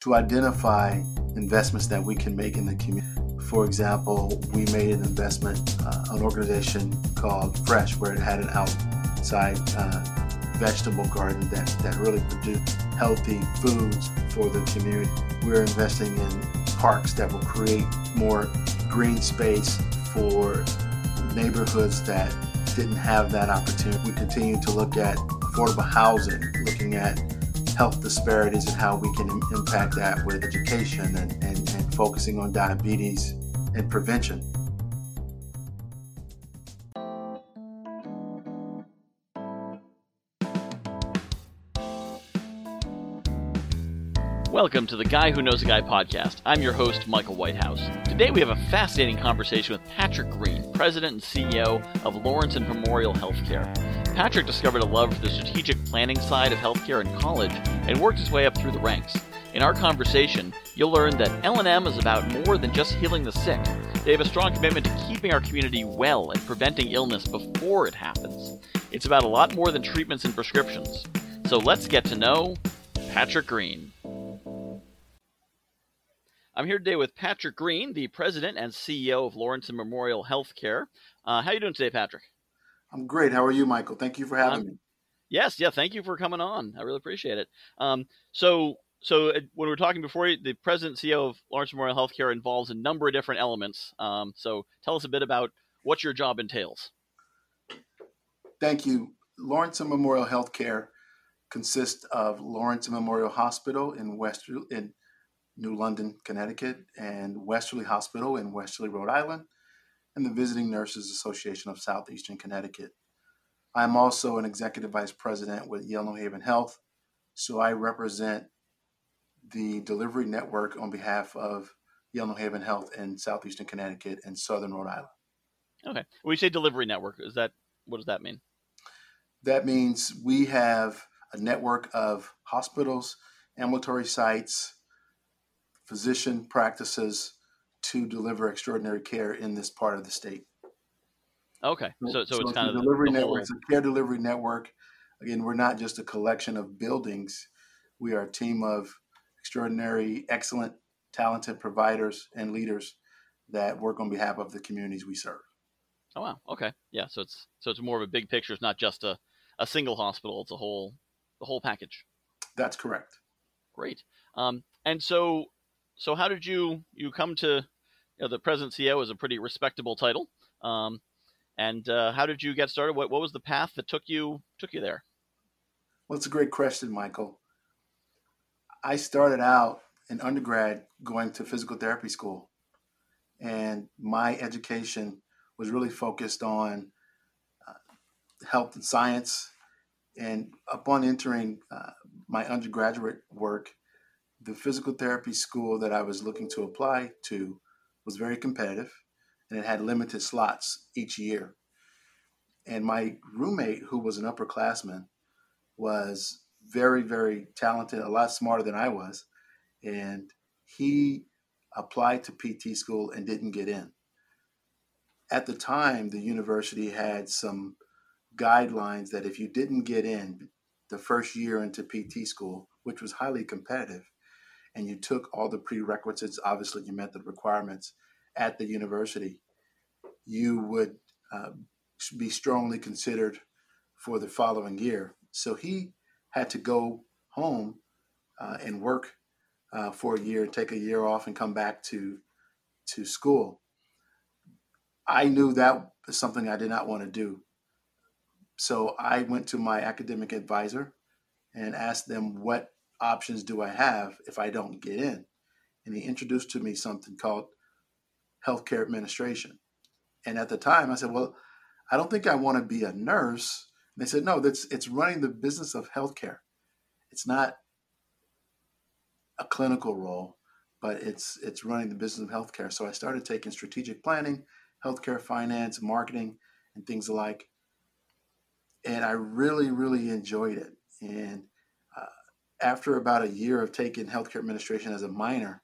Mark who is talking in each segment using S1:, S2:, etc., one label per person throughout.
S1: to identify investments that we can make in the community. For example, we made an investment, uh, an organization called Fresh, where it had an outside uh, vegetable garden that, that really produced healthy foods for the community. We're investing in parks that will create more green space for neighborhoods that didn't have that opportunity. We continue to look at affordable housing, looking at health disparities and how we can impact that with education and, and, and focusing on diabetes and prevention.
S2: Welcome to the Guy Who Knows a Guy podcast. I'm your host, Michael Whitehouse. Today we have a fascinating conversation with Patrick Green, President and CEO of Lawrence and Memorial Healthcare. Patrick discovered a love for the strategic planning side of healthcare in college and worked his way up through the ranks. In our conversation, you'll learn that L&M is about more than just healing the sick. They have a strong commitment to keeping our community well and preventing illness before it happens. It's about a lot more than treatments and prescriptions. So let's get to know Patrick Green. I'm here today with Patrick Green, the president and CEO of Lawrence Memorial Healthcare. Uh, how are you doing today, Patrick?
S1: I'm great. How are you, Michael? Thank you for having um, me.
S2: Yes, yeah. Thank you for coming on. I really appreciate it. Um, so, so uh, when we were talking before, the president and CEO of Lawrence Memorial Healthcare involves a number of different elements. Um, so, tell us a bit about what your job entails.
S1: Thank you. Lawrence Memorial Healthcare consists of Lawrence Memorial Hospital in West in New London, Connecticut, and Westerly Hospital in Westerly, Rhode Island, and the Visiting Nurses Association of Southeastern Connecticut. I am also an executive vice president with Yale New Haven Health, so I represent the delivery network on behalf of Yale New Haven Health in Southeastern Connecticut and Southern Rhode Island.
S2: Okay. When you say delivery network, is that what does that mean?
S1: That means we have a network of hospitals, ambulatory sites, physician practices to deliver extraordinary care in this part of the state.
S2: Okay, so so, so it's kind of
S1: a
S2: delivery
S1: network.
S2: whole...
S1: It's a care delivery network. Again, we're not just a collection of buildings. We are a team of extraordinary, excellent, talented providers and leaders that work on behalf of the communities we serve.
S2: Oh wow. Okay. Yeah. So it's so it's more of a big picture. It's not just a, a single hospital. It's a whole the whole package.
S1: That's correct.
S2: Great. Um, and so so how did you you come to you know, the president CEO is a pretty respectable title. Um, and uh, how did you get started? What what was the path that took you took you there?
S1: Well, it's a great question, Michael. I started out in undergrad going to physical therapy school, and my education was really focused on uh, health and science. And upon entering uh, my undergraduate work, the physical therapy school that I was looking to apply to was very competitive and it had limited slots each year. And my roommate, who was an upperclassman, was very, very talented, a lot smarter than I was. And he applied to PT school and didn't get in. At the time, the university had some guidelines that if you didn't get in the first year into PT school, which was highly competitive, and you took all the prerequisites, obviously you met the requirements at the university, you would uh, be strongly considered for the following year. So he had to go home uh, and work uh, for a year, take a year off, and come back to to school. I knew that was something I did not want to do. So I went to my academic advisor and asked them what options do I have if I don't get in? And he introduced to me something called healthcare administration. And at the time, I said, Well, I don't think I want to be a nurse. And they said, No, that's it's running the business of healthcare. It's not a clinical role, but it's it's running the business of healthcare. So I started taking strategic planning, healthcare finance, marketing, and things alike. And I really, really enjoyed it. And after about a year of taking healthcare administration as a minor,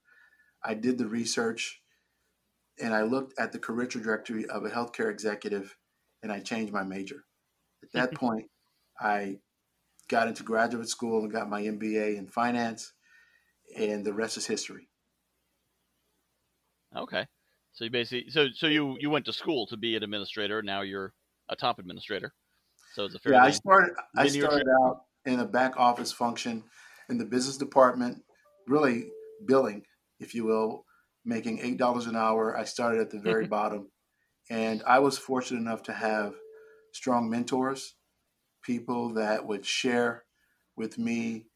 S1: I did the research and I looked at the career trajectory of a healthcare executive and I changed my major. At that mm-hmm. point, I got into graduate school and got my MBA in finance. and the rest is history.
S2: Okay, so you basically so so you you went to school to be an administrator. Now you're a top administrator. So it's a
S1: fairly yeah. I started I started out in a back office function in the business department, really billing, if you will, making eight dollars an hour. I started at the very mm-hmm. bottom, and I was fortunate enough to have strong mentors, people that would share with me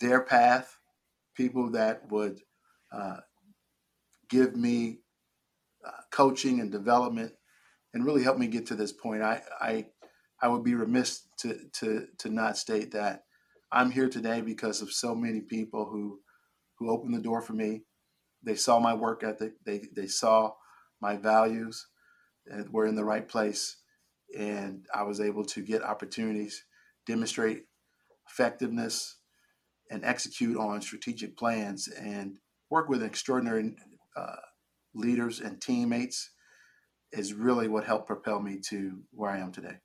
S1: their path, people that would uh, give me uh, coaching and development, and really help me get to this point. I I, I would be remiss to to to not state that I'm here today because of so many people who who opened the door for me. They saw my work ethic. They they saw my values, and were in the right place, and I was able to get opportunities, demonstrate effectiveness, and execute on strategic plans, and work with extraordinary uh, leaders and teammates. Is really what helped propel me to where I am today.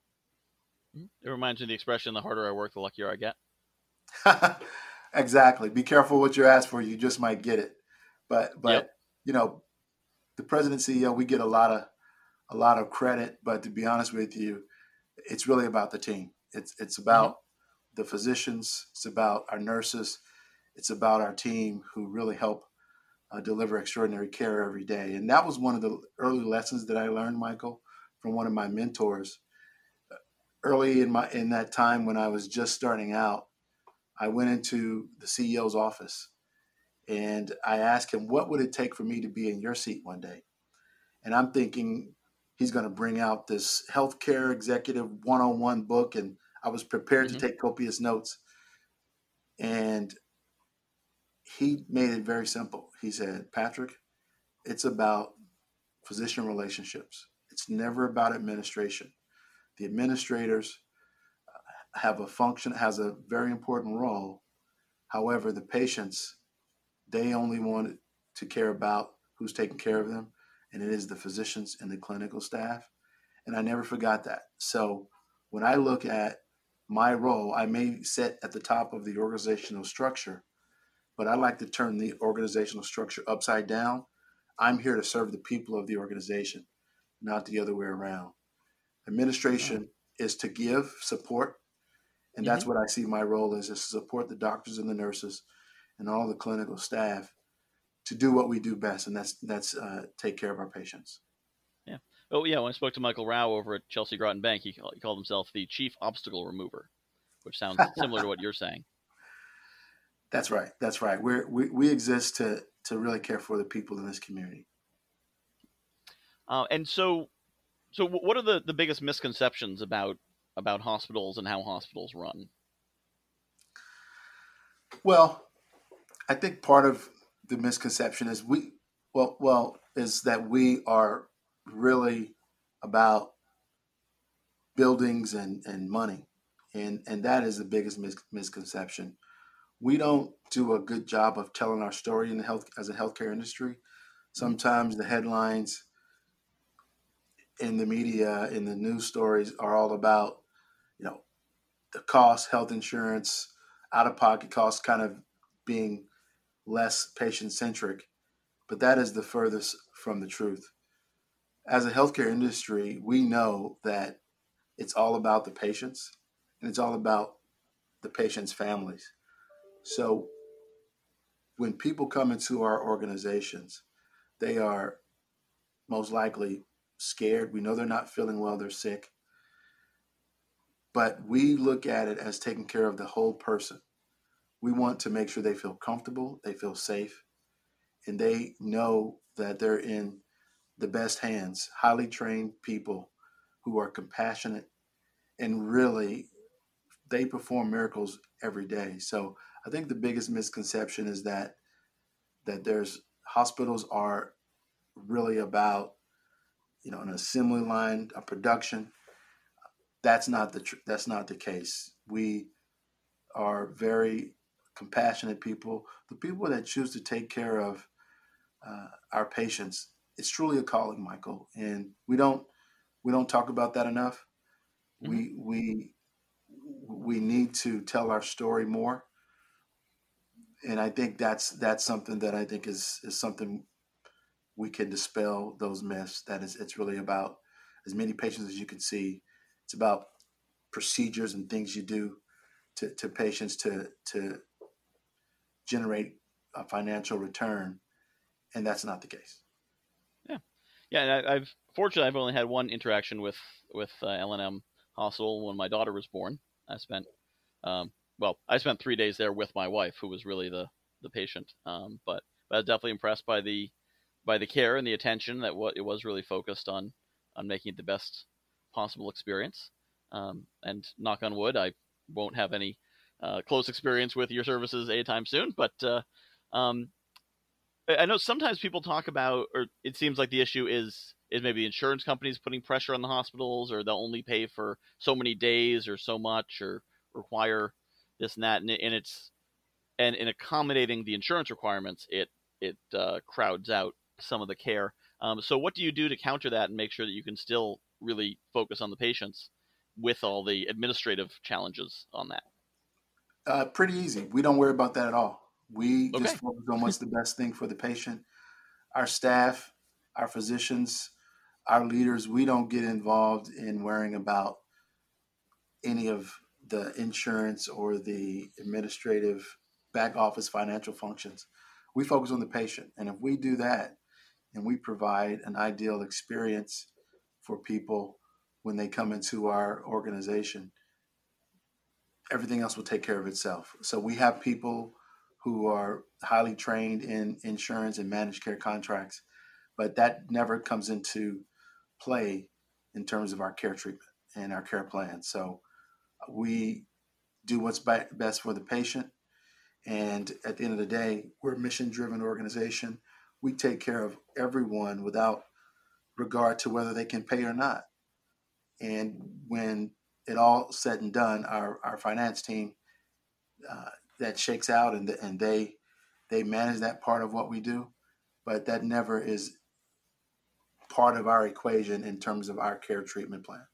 S2: It reminds me of the expression: "The harder I work, the luckier I get."
S1: exactly. Be careful what you ask for. You just might get it. But but yep. you know, the president CEO, we get a lot of a lot of credit, but to be honest with you, it's really about the team. It's it's about mm-hmm. the physicians. It's about our nurses. It's about our team who really help uh, deliver extraordinary care every day. And that was one of the early lessons that I learned, Michael, from one of my mentors. Early in my in that time when I was just starting out, I went into the CEO's office and I asked him, What would it take for me to be in your seat one day? And I'm thinking he's going to bring out this healthcare executive one on one book. And I was prepared mm-hmm. to take copious notes. And he made it very simple. He said, Patrick, it's about physician relationships, it's never about administration. The administrators have a function, has a very important role. However, the patients, they only want to care about who's taking care of them, and it is the physicians and the clinical staff. And I never forgot that. So when I look at my role, I may sit at the top of the organizational structure, but I like to turn the organizational structure upside down. I'm here to serve the people of the organization, not the other way around. Administration is to give support and that's mm-hmm. what I see my role is, is to support the doctors and the nurses and all the clinical staff to do what we do best, and that's that's uh, take care of our patients.
S2: Yeah. Oh yeah. When I spoke to Michael Rauh over at Chelsea Groton Bank, he, he called himself the chief obstacle remover, which sounds similar to what you're saying.
S1: That's right. That's right. We're, we we exist to to really care for the people in this community.
S2: Uh, and so, so what are the the biggest misconceptions about about hospitals and how hospitals run?
S1: Well, I think part of the misconception is we well well is that we are really about buildings and, and money. And and that is the biggest mis- misconception. We don't do a good job of telling our story in the health as a healthcare industry. Sometimes the headlines in the media in the news stories are all about the cost, health insurance, out of pocket costs kind of being less patient centric. But that is the furthest from the truth. As a healthcare industry, we know that it's all about the patients and it's all about the patients' families. So when people come into our organizations, they are most likely scared. We know they're not feeling well, they're sick but we look at it as taking care of the whole person. We want to make sure they feel comfortable, they feel safe, and they know that they're in the best hands, highly trained people who are compassionate and really they perform miracles every day. So I think the biggest misconception is that that there's hospitals are really about you know an assembly line, a production that's not the tr- that's not the case. We are very compassionate people. The people that choose to take care of uh, our patients, it's truly a calling, Michael, and we don't we don't talk about that enough. Mm-hmm. We we we need to tell our story more. and I think that's that's something that I think is is something we can dispel those myths. That is, it's really about as many patients as you can see. It's about procedures and things you do to, to patients to to generate a financial return, and that's not the case.
S2: Yeah, yeah. And I, have fortunately I've only had one interaction with with uh, L&M Hospital when my daughter was born. I spent um, well, I spent three days there with my wife, who was really the the patient. Um, but but I was definitely impressed by the by the care and the attention that what it was really focused on on making it the best possible experience. Um, and knock on wood, I won't have any uh, close experience with your services anytime soon. But uh, um, I know sometimes people talk about, or it seems like the issue is is maybe insurance companies putting pressure on the hospitals, or they'll only pay for so many days or so much, or require this and that, and, and it's and in accommodating the insurance requirements, it it uh, crowds out some of the care. Um, so, what do you do to counter that and make sure that you can still really focus on the patients with all the administrative challenges on that?
S1: Uh, pretty easy. We don't worry about that at all. We okay. just focus on what's the best thing for the patient. Our staff, our physicians, our leaders, we don't get involved in worrying about any of the insurance or the administrative back office financial functions. We focus on the patient. And if we do that and we provide an ideal experience for people when they come into our organization, everything else will take care of itself. So we have people who are highly trained in insurance and managed care contracts, but that never comes into play in terms of our care treatment and our care plan. So we do what's best for the patient. And at the end of the day, we're a mission driven organization. We take care of everyone without regard to whether they can pay or not. And when it all said and done, our, our finance team uh, that shakes out and, and they they manage that part of what we do, but that never is part of our equation in terms of our care treatment plan.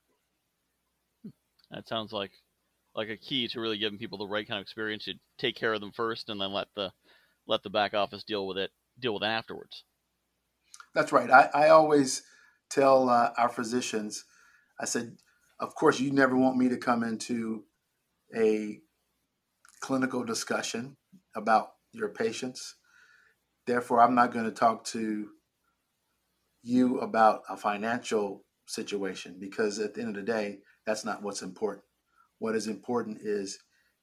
S2: That sounds like like a key to really giving people the right kind of experience. You take care of them first, and then let the let the back office deal with it deal with it afterwards.
S1: That's right. I, I always tell uh, our physicians, I said, of course, you never want me to come into a clinical discussion about your patients. Therefore, I'm not going to talk to you about a financial situation because at the end of the day, that's not what's important. What is important is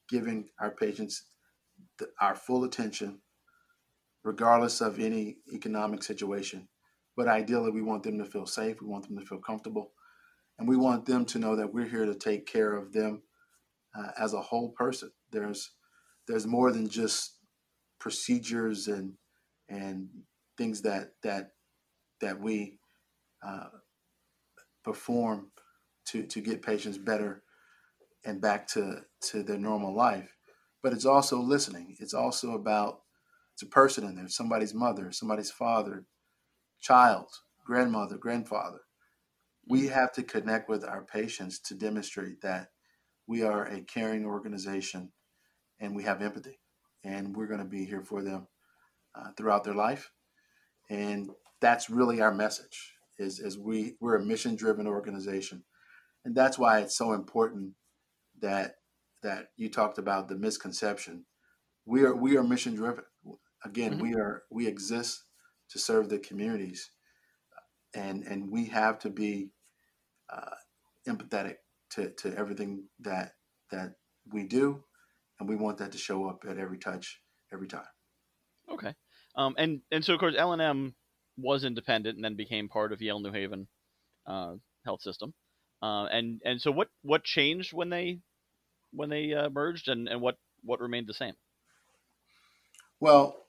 S1: giving our patients our full attention, regardless of any economic situation. But ideally, we want them to feel safe. We want them to feel comfortable. And we want them to know that we're here to take care of them uh, as a whole person. There's there's more than just procedures and and things that that that we uh, perform to to get patients better and back to to their normal life. But it's also listening. It's also about it's a person in there, somebody's mother, somebody's father, child, grandmother, grandfather. We have to connect with our patients to demonstrate that we are a caring organization and we have empathy and we're going to be here for them uh, throughout their life and that's really our message is, is we we're a mission driven organization and that's why it's so important that that you talked about the misconception. We are we are mission driven. Again, mm-hmm. we are we exist to serve the communities, and and we have to be uh, empathetic to to everything that that we do, and we want that to show up at every touch every time.
S2: Okay, um, and and so of course L and M was independent and then became part of Yale New Haven uh, health system. Uh, and and so what what changed when they when they uh, merged, and, and what what remained the same?
S1: Well,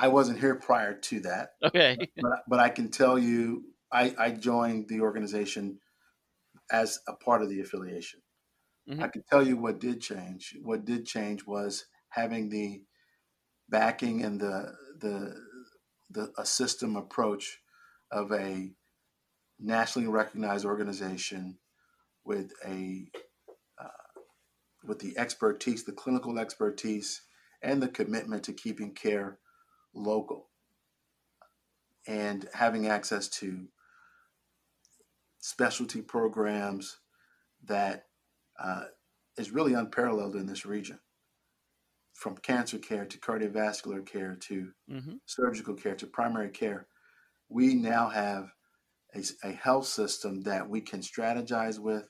S1: I wasn't here prior to that.
S2: Okay,
S1: but, but I can tell you, I, I joined the organization as a part of the affiliation. Mm-hmm. I can tell you what did change. What did change was having the backing and the the the a system approach of a nationally recognized organization with a uh, with the expertise, the clinical expertise, and the commitment to keeping care local and having access to specialty programs that uh, is really unparalleled in this region from cancer care to cardiovascular care to mm-hmm. surgical care to primary care. We now have a, a health system that we can strategize with,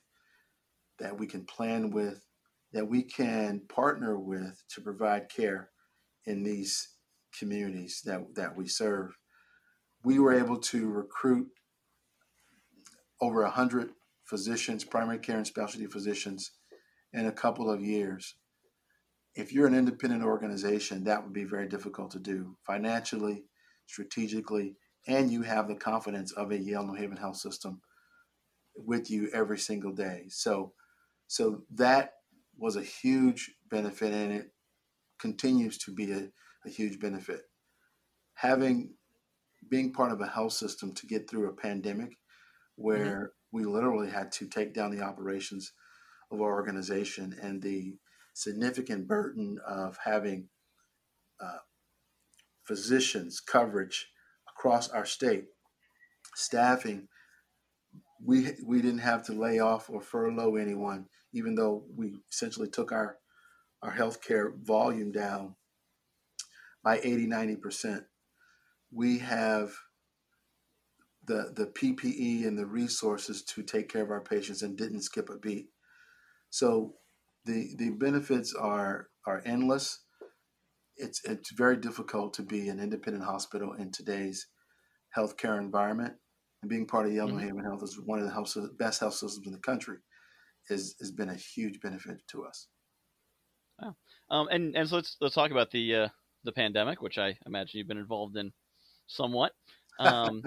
S1: that we can plan with, that we can partner with to provide care in these communities that, that we serve. We were able to recruit over 100 physicians, primary care and specialty physicians, in a couple of years. If you're an independent organization, that would be very difficult to do financially, strategically, and you have the confidence of a Yale New Haven health system with you every single day. So, so that was a huge benefit, and it continues to be a, a huge benefit. Having being part of a health system to get through a pandemic where mm-hmm. we literally had to take down the operations of our organization and the significant burden of having uh, physicians coverage across our state, staffing. We we didn't have to lay off or furlough anyone, even though we essentially took our our healthcare volume down by 80, 90 percent. We have the the PPE and the resources to take care of our patients and didn't skip a beat. So the the benefits are are endless. It's it's very difficult to be an independent hospital in today's healthcare environment. And being part of New mm-hmm. Haven Health is one of the health, best health systems in the country. Is has been a huge benefit to us.
S2: Wow. Um, and and so let's let's talk about the uh, the pandemic, which I imagine you've been involved in somewhat. Um,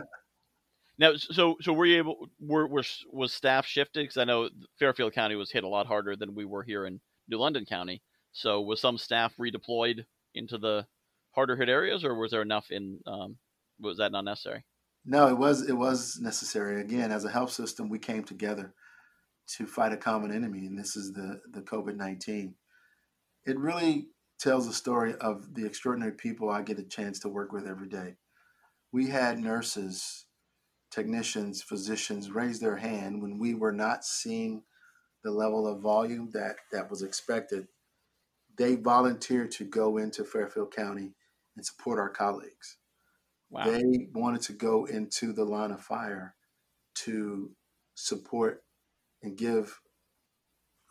S2: now, so so were you able were, were was staff shifted? Because I know Fairfield County was hit a lot harder than we were here in New London County. So was some staff redeployed into the harder hit areas, or was there enough in? Um, was that not necessary?
S1: No, it was it was necessary. Again, as a health system, we came together to fight a common enemy, and this is the the COVID nineteen. It really tells the story of the extraordinary people I get a chance to work with every day. We had nurses technicians, physicians raise their hand when we were not seeing the level of volume that, that was expected. They volunteered to go into Fairfield County and support our colleagues. Wow. They wanted to go into the line of fire to support and give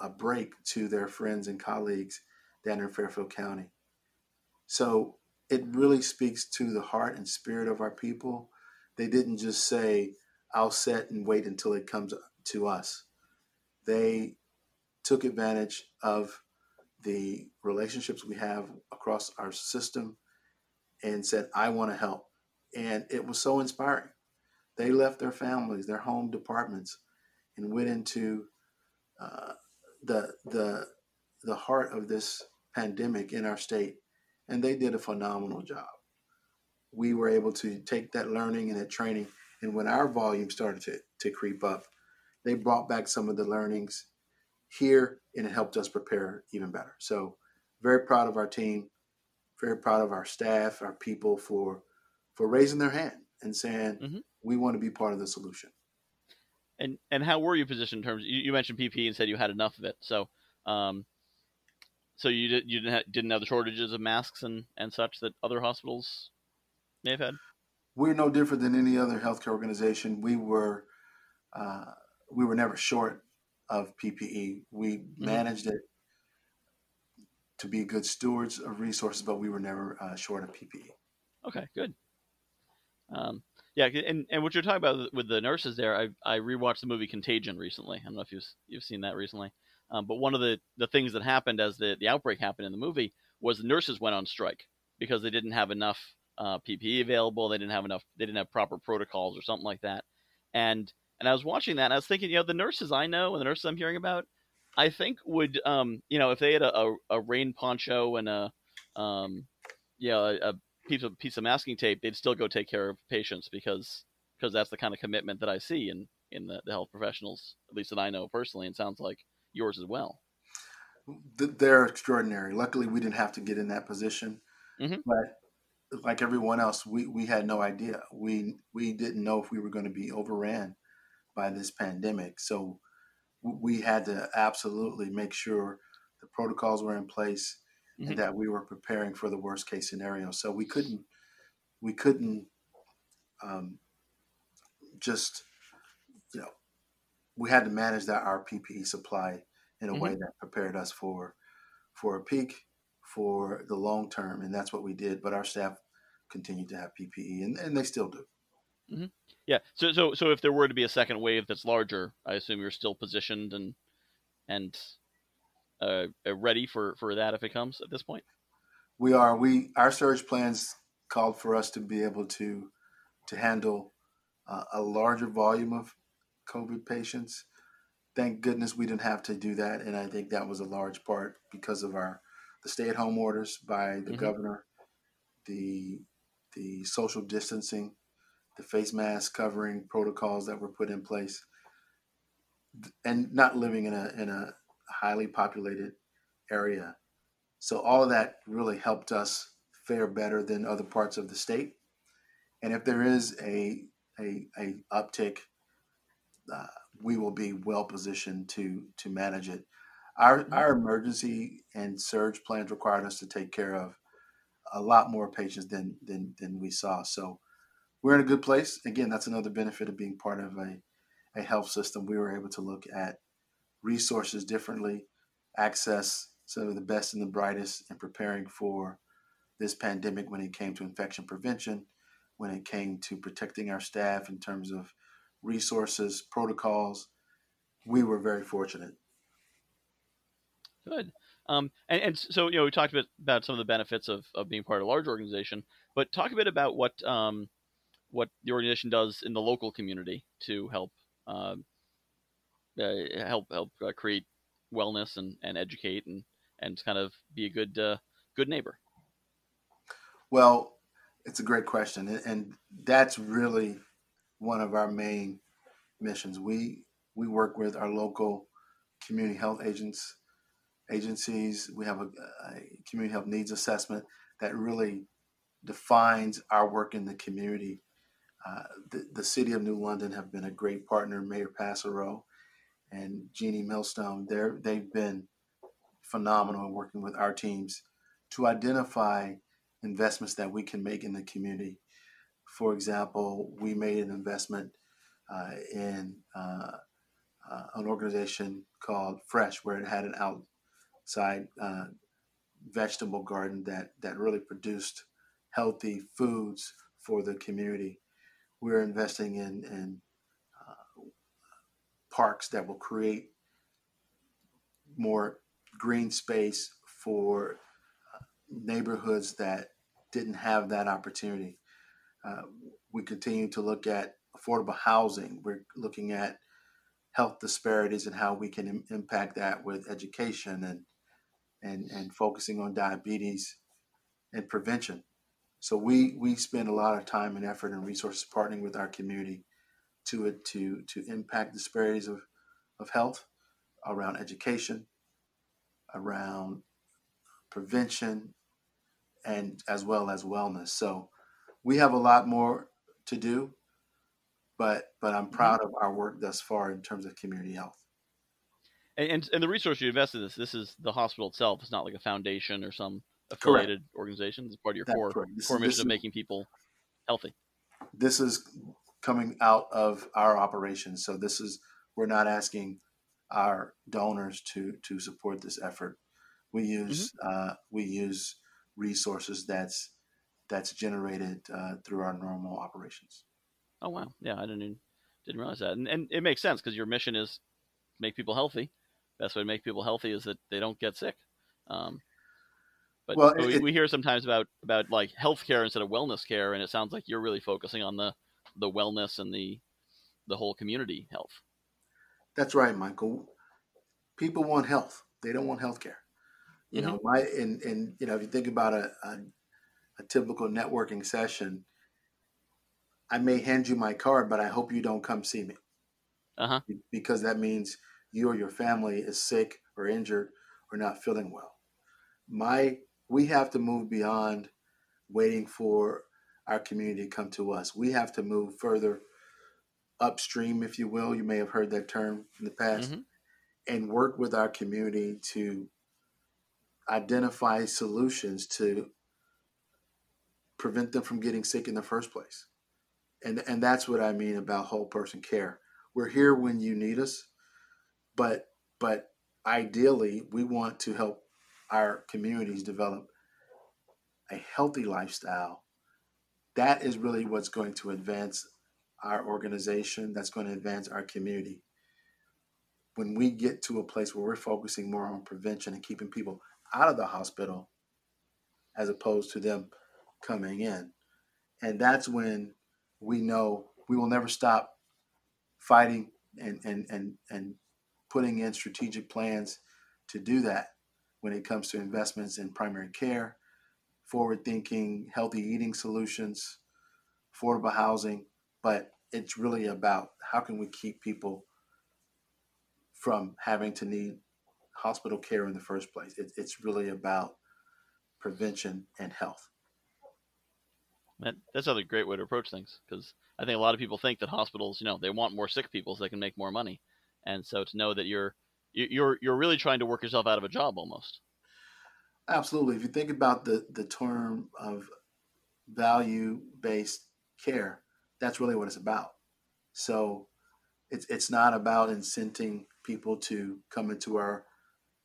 S1: a break to their friends and colleagues down in Fairfield County. So it really speaks to the heart and spirit of our people they didn't just say, I'll set and wait until it comes to us. They took advantage of the relationships we have across our system and said, I want to help. And it was so inspiring. They left their families, their home departments, and went into uh, the, the, the heart of this pandemic in our state. And they did a phenomenal job we were able to take that learning and that training. And when our volume started to, to creep up, they brought back some of the learnings here and it helped us prepare even better. So very proud of our team, very proud of our staff, our people for for raising their hand and saying mm-hmm. we want to be part of the solution.
S2: And and how were you positioned in terms? You, you mentioned PP and said you had enough of it. So um, so you did you didn't have, didn't have the shortages of masks and and such that other hospitals may have had?
S1: We're no different than any other healthcare organization. We were uh, we were never short of PPE. We mm-hmm. managed it to be good stewards of resources, but we were never uh, short of PPE.
S2: Okay, good. Um, yeah, and, and what you're talking about with the nurses there, I I rewatched the movie Contagion recently. I don't know if you've you've seen that recently, um, but one of the the things that happened as the the outbreak happened in the movie was the nurses went on strike because they didn't have enough uh, PPE available. They didn't have enough. They didn't have proper protocols or something like that. And and I was watching that and I was thinking, you know, the nurses I know and the nurses I'm hearing about, I think would, um, you know, if they had a, a, a rain poncho and a, um, you know, a, a piece of piece of masking tape, they'd still go take care of patients because because that's the kind of commitment that I see in in the, the health professionals, at least that I know personally, and sounds like yours as well.
S1: they're extraordinary. Luckily, we didn't have to get in that position, mm-hmm. but like everyone else, we, we had no idea. We we didn't know if we were going to be overran by this pandemic. So we had to absolutely make sure the protocols were in place mm-hmm. and that we were preparing for the worst case scenario. So we couldn't we couldn't um, just we had to manage that our PPE supply in a mm-hmm. way that prepared us for for a peak for the long term, and that's what we did. But our staff continued to have PPE, and, and they still do.
S2: Mm-hmm. Yeah. So so so if there were to be a second wave that's larger, I assume you're still positioned and and uh, uh, ready for for that if it comes at this point.
S1: We are. We our surge plans called for us to be able to to handle uh, a larger volume of COVID patients. Thank goodness we didn't have to do that, and I think that was a large part because of our the stay-at-home orders by the mm-hmm. governor, the the social distancing the face mask covering protocols that were put in place, and not living in a in a highly populated area. So all of that really helped us fare better than other parts of the state. And if there is a a, a uptick, uh, we will be well positioned to to manage it. Our mm-hmm. our emergency and surge plans required us to take care of a lot more patients than than than we saw. So we're in a good place. Again, that's another benefit of being part of a, a health system. We were able to look at resources differently, access some of the best and the brightest in preparing for this pandemic when it came to infection prevention, when it came to protecting our staff in terms of resources, protocols. We were very fortunate.
S2: Good. Um, and, and so, you know, we talked a bit about some of the benefits of, of being part of a large organization, but talk a bit about what um, what the organization does in the local community to help uh, uh, help help uh, create wellness and, and educate and, and kind of be a good uh, good neighbor.
S1: Well, it's a great question, and that's really one of our main missions. We we work with our local community health agents agencies. We have a, a community health needs assessment that really defines our work in the community uh, the, the city of New London have been a great partner, Mayor Passero and Jeannie Milstone. They're, they've been phenomenal in working with our teams to identify investments that we can make in the community. For example, we made an investment uh, in uh, uh, an organization called Fresh, where it had an outside uh, vegetable garden that, that really produced healthy foods for the community we're investing in, in uh, parks that will create more green space for neighborhoods that didn't have that opportunity. Uh, we continue to look at affordable housing. We're looking at health disparities and how we can Im- impact that with education and and and focusing on diabetes and prevention. So we we spend a lot of time and effort and resources partnering with our community to it to to impact disparities of, of health around education, around prevention, and as well as wellness. So we have a lot more to do, but but I'm mm-hmm. proud of our work thus far in terms of community health.
S2: And, and, and the resource you invested in this, this is the hospital itself. It's not like a foundation or some affiliated correct. organizations as part of your That's core core mission of making people healthy.
S1: This is coming out of our operations, so this is we're not asking our donors to to support this effort. We use mm-hmm. uh, we use resources that's that's generated uh, through our normal operations.
S2: Oh wow, yeah, I didn't even, didn't realize that, and and it makes sense because your mission is make people healthy. Best way to make people healthy is that they don't get sick. Um, but, well, we, we, hear sometimes about about like healthcare instead of wellness care, and it sounds like you're really focusing on the the wellness and the the whole community health.
S1: That's right, Michael. People want health; they don't want healthcare. You mm-hmm. know, my and and you know, if you think about a, a a typical networking session, I may hand you my card, but I hope you don't come see me. Uh-huh. Because that means you or your family is sick or injured or not feeling well. My we have to move beyond waiting for our community to come to us. We have to move further upstream, if you will. You may have heard that term in the past, mm-hmm. and work with our community to identify solutions to prevent them from getting sick in the first place. And and that's what I mean about whole person care. We're here when you need us, but but ideally we want to help our communities develop a healthy lifestyle. That is really what's going to advance our organization, that's going to advance our community. When we get to a place where we're focusing more on prevention and keeping people out of the hospital as opposed to them coming in. And that's when we know we will never stop fighting and, and, and, and putting in strategic plans to do that when it comes to investments in primary care, forward thinking, healthy eating solutions, affordable housing. But it's really about how can we keep people from having to need hospital care in the first place. It, it's really about prevention and health.
S2: That, that's another great way to approach things because I think a lot of people think that hospitals, you know, they want more sick people so they can make more money, and so to know that you're you're you're really trying to work yourself out of a job almost.
S1: Absolutely. If you think about the the term of value based care, that's really what it's about. So it's it's not about incenting people to come into our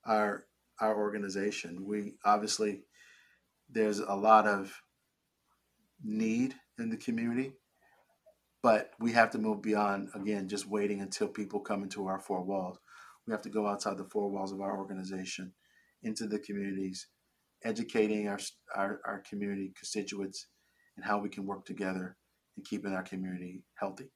S1: our our organization. We obviously there's a lot of need in the community, but we have to move beyond again just waiting until people come into our four walls. We have to go outside the four walls of our organization into the communities, educating our our, our community constituents and how we can work together and keeping our community healthy.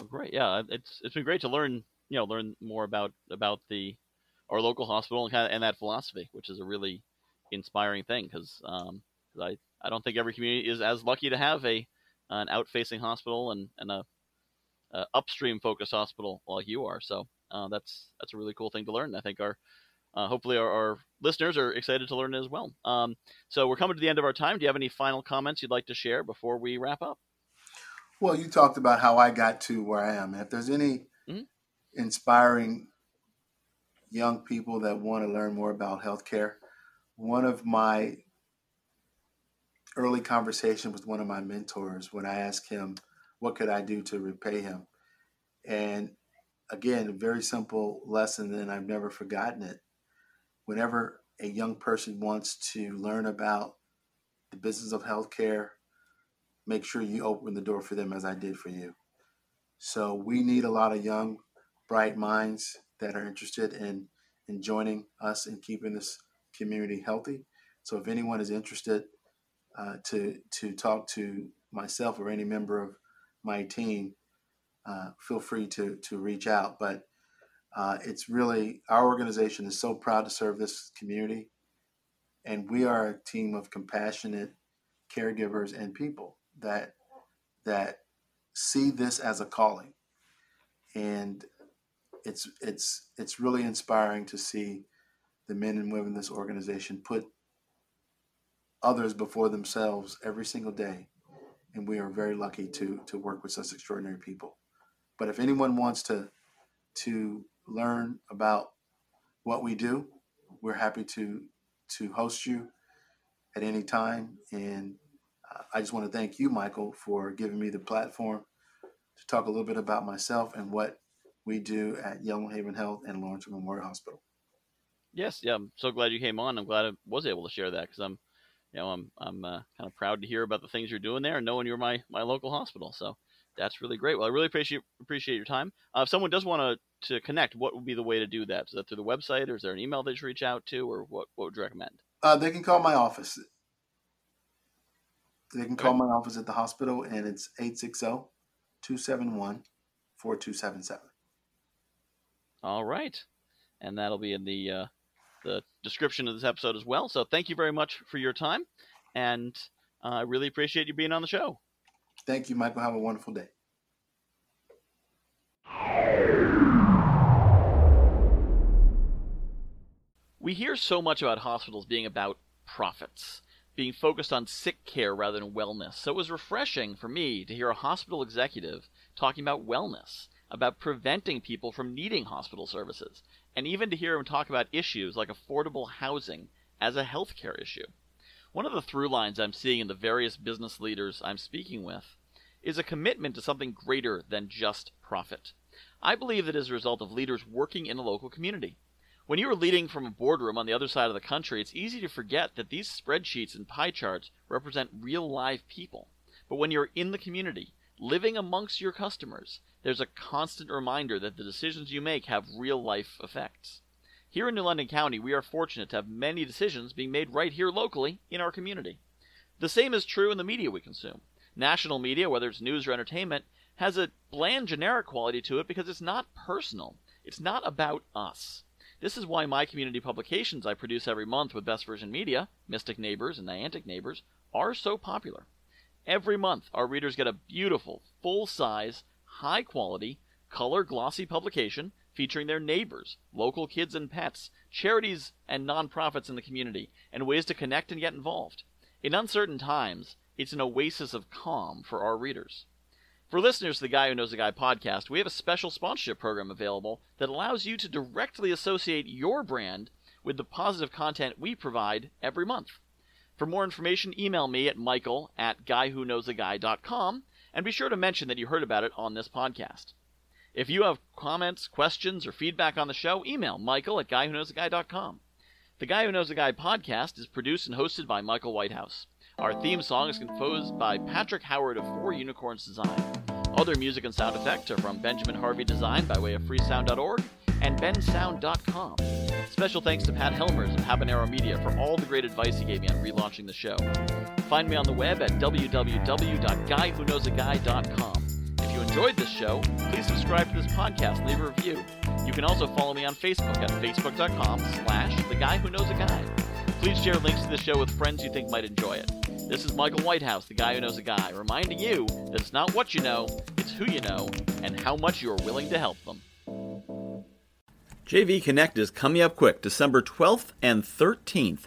S2: Oh, great. Yeah, it's it's been great to learn you know learn more about about the our local hospital and kind of, and that philosophy, which is a really inspiring thing because um, I I don't think every community is as lucky to have a an out facing hospital and and a, a upstream focused hospital like you are. So uh, that's that's a really cool thing to learn. I think our uh, hopefully our, our, listeners are excited to learn as well. Um, so we're coming to the end of our time. Do you have any final comments you'd like to share before we wrap up?
S1: Well, you talked about how I got to where I am. If there's any mm-hmm. inspiring young people that want to learn more about healthcare, one of my early conversation with one of my mentors when I asked him, what could I do to repay him? And again, a very simple lesson, and I've never forgotten it. Whenever a young person wants to learn about the business of healthcare, make sure you open the door for them as I did for you. So we need a lot of young, bright minds that are interested in, in joining us in keeping this community healthy. So if anyone is interested uh, to to talk to myself or any member of my team, uh, feel free to to reach out. But uh, it's really our organization is so proud to serve this community, and we are a team of compassionate caregivers and people that that see this as a calling, and it's it's it's really inspiring to see the men and women in this organization put others before themselves every single day, and we are very lucky to to work with such extraordinary people. But if anyone wants to to learn about what we do, we're happy to to host you at any time and I just want to thank you, Michael, for giving me the platform to talk a little bit about myself and what we do at Yale New Haven Health and Lawrence Memorial Hospital.
S2: Yes, yeah, I'm so glad you came on. I'm glad I was able to share that because I'm, you know, I'm I'm uh, kind of proud to hear about the things you're doing there and knowing you're my my local hospital. So that's really great. Well, I really appreciate appreciate your time. Uh, if someone does want to to connect, what would be the way to do that? Is that through the website, or is there an email they should reach out to, or what what would you recommend?
S1: Uh, they can call my office. They can call my office at the hospital, and it's 860 271 4277.
S2: All right. And that'll be in the uh, the description of this episode as well. So thank you very much for your time. And uh, I really appreciate you being on the show.
S1: Thank you, Michael. Have a wonderful day.
S2: We hear so much about hospitals being about profits, being focused on sick care rather than wellness. So it was refreshing for me to hear a hospital executive talking about wellness, about preventing people from needing hospital services, and even to hear him talk about issues like affordable housing as a healthcare issue. One of the through lines I'm seeing in the various business leaders I'm speaking with is a commitment to something greater than just profit. I believe that as a result of leaders working in a local community. When you are leading from a boardroom on the other side of the country, it's easy to forget that these spreadsheets and pie charts represent real live people. But when you're in the community, living amongst your customers, there's a constant reminder that the decisions you make have real life effects. Here in New London County, we are fortunate to have many decisions being made right here locally in our community. The same is true in the media we consume. National media, whether it's news or entertainment, has a bland generic quality to it because it's not personal. It's not about us. This is why my community publications I produce every month with Best Version Media, Mystic Neighbors, and Niantic Neighbors are so popular. Every month, our readers get a beautiful, full size, high quality, color glossy publication featuring their neighbors, local kids and pets, charities and nonprofits in the community, and ways to connect and get involved. In uncertain times, it's an oasis of calm for our readers. For listeners to the Guy Who Knows a Guy podcast, we have a special sponsorship program available that allows you to directly associate your brand with the positive content we provide every month. For more information, email me at michael at guywhoknowsaguy.com and be sure to mention that you heard about it on this podcast. If you have comments, questions, or feedback on the show, email michael at guywhoknowsaguy.com. The Guy Who Knows a Guy podcast is produced and hosted by Michael Whitehouse. Our theme song is composed by Patrick Howard of Four Unicorns Design. Other music and sound effects are from Benjamin Harvey Design by way of freesound.org and bensound.com. Special thanks to Pat Helmers of Habanero Media for all the great advice he gave me on relaunching the show. Find me on the web at www.guywhoknowsaguy.com. If you enjoyed this show, please subscribe to this podcast and leave a review. You can also follow me on Facebook at facebook.com slash the guy who knows a guy. Please share links to the show with friends you think might enjoy it. This is Michael Whitehouse, the guy who knows a guy, reminding you that it's not what you know, it's who you know, and how much you are willing to help them. JV Connect is coming up quick, December 12th and 13th.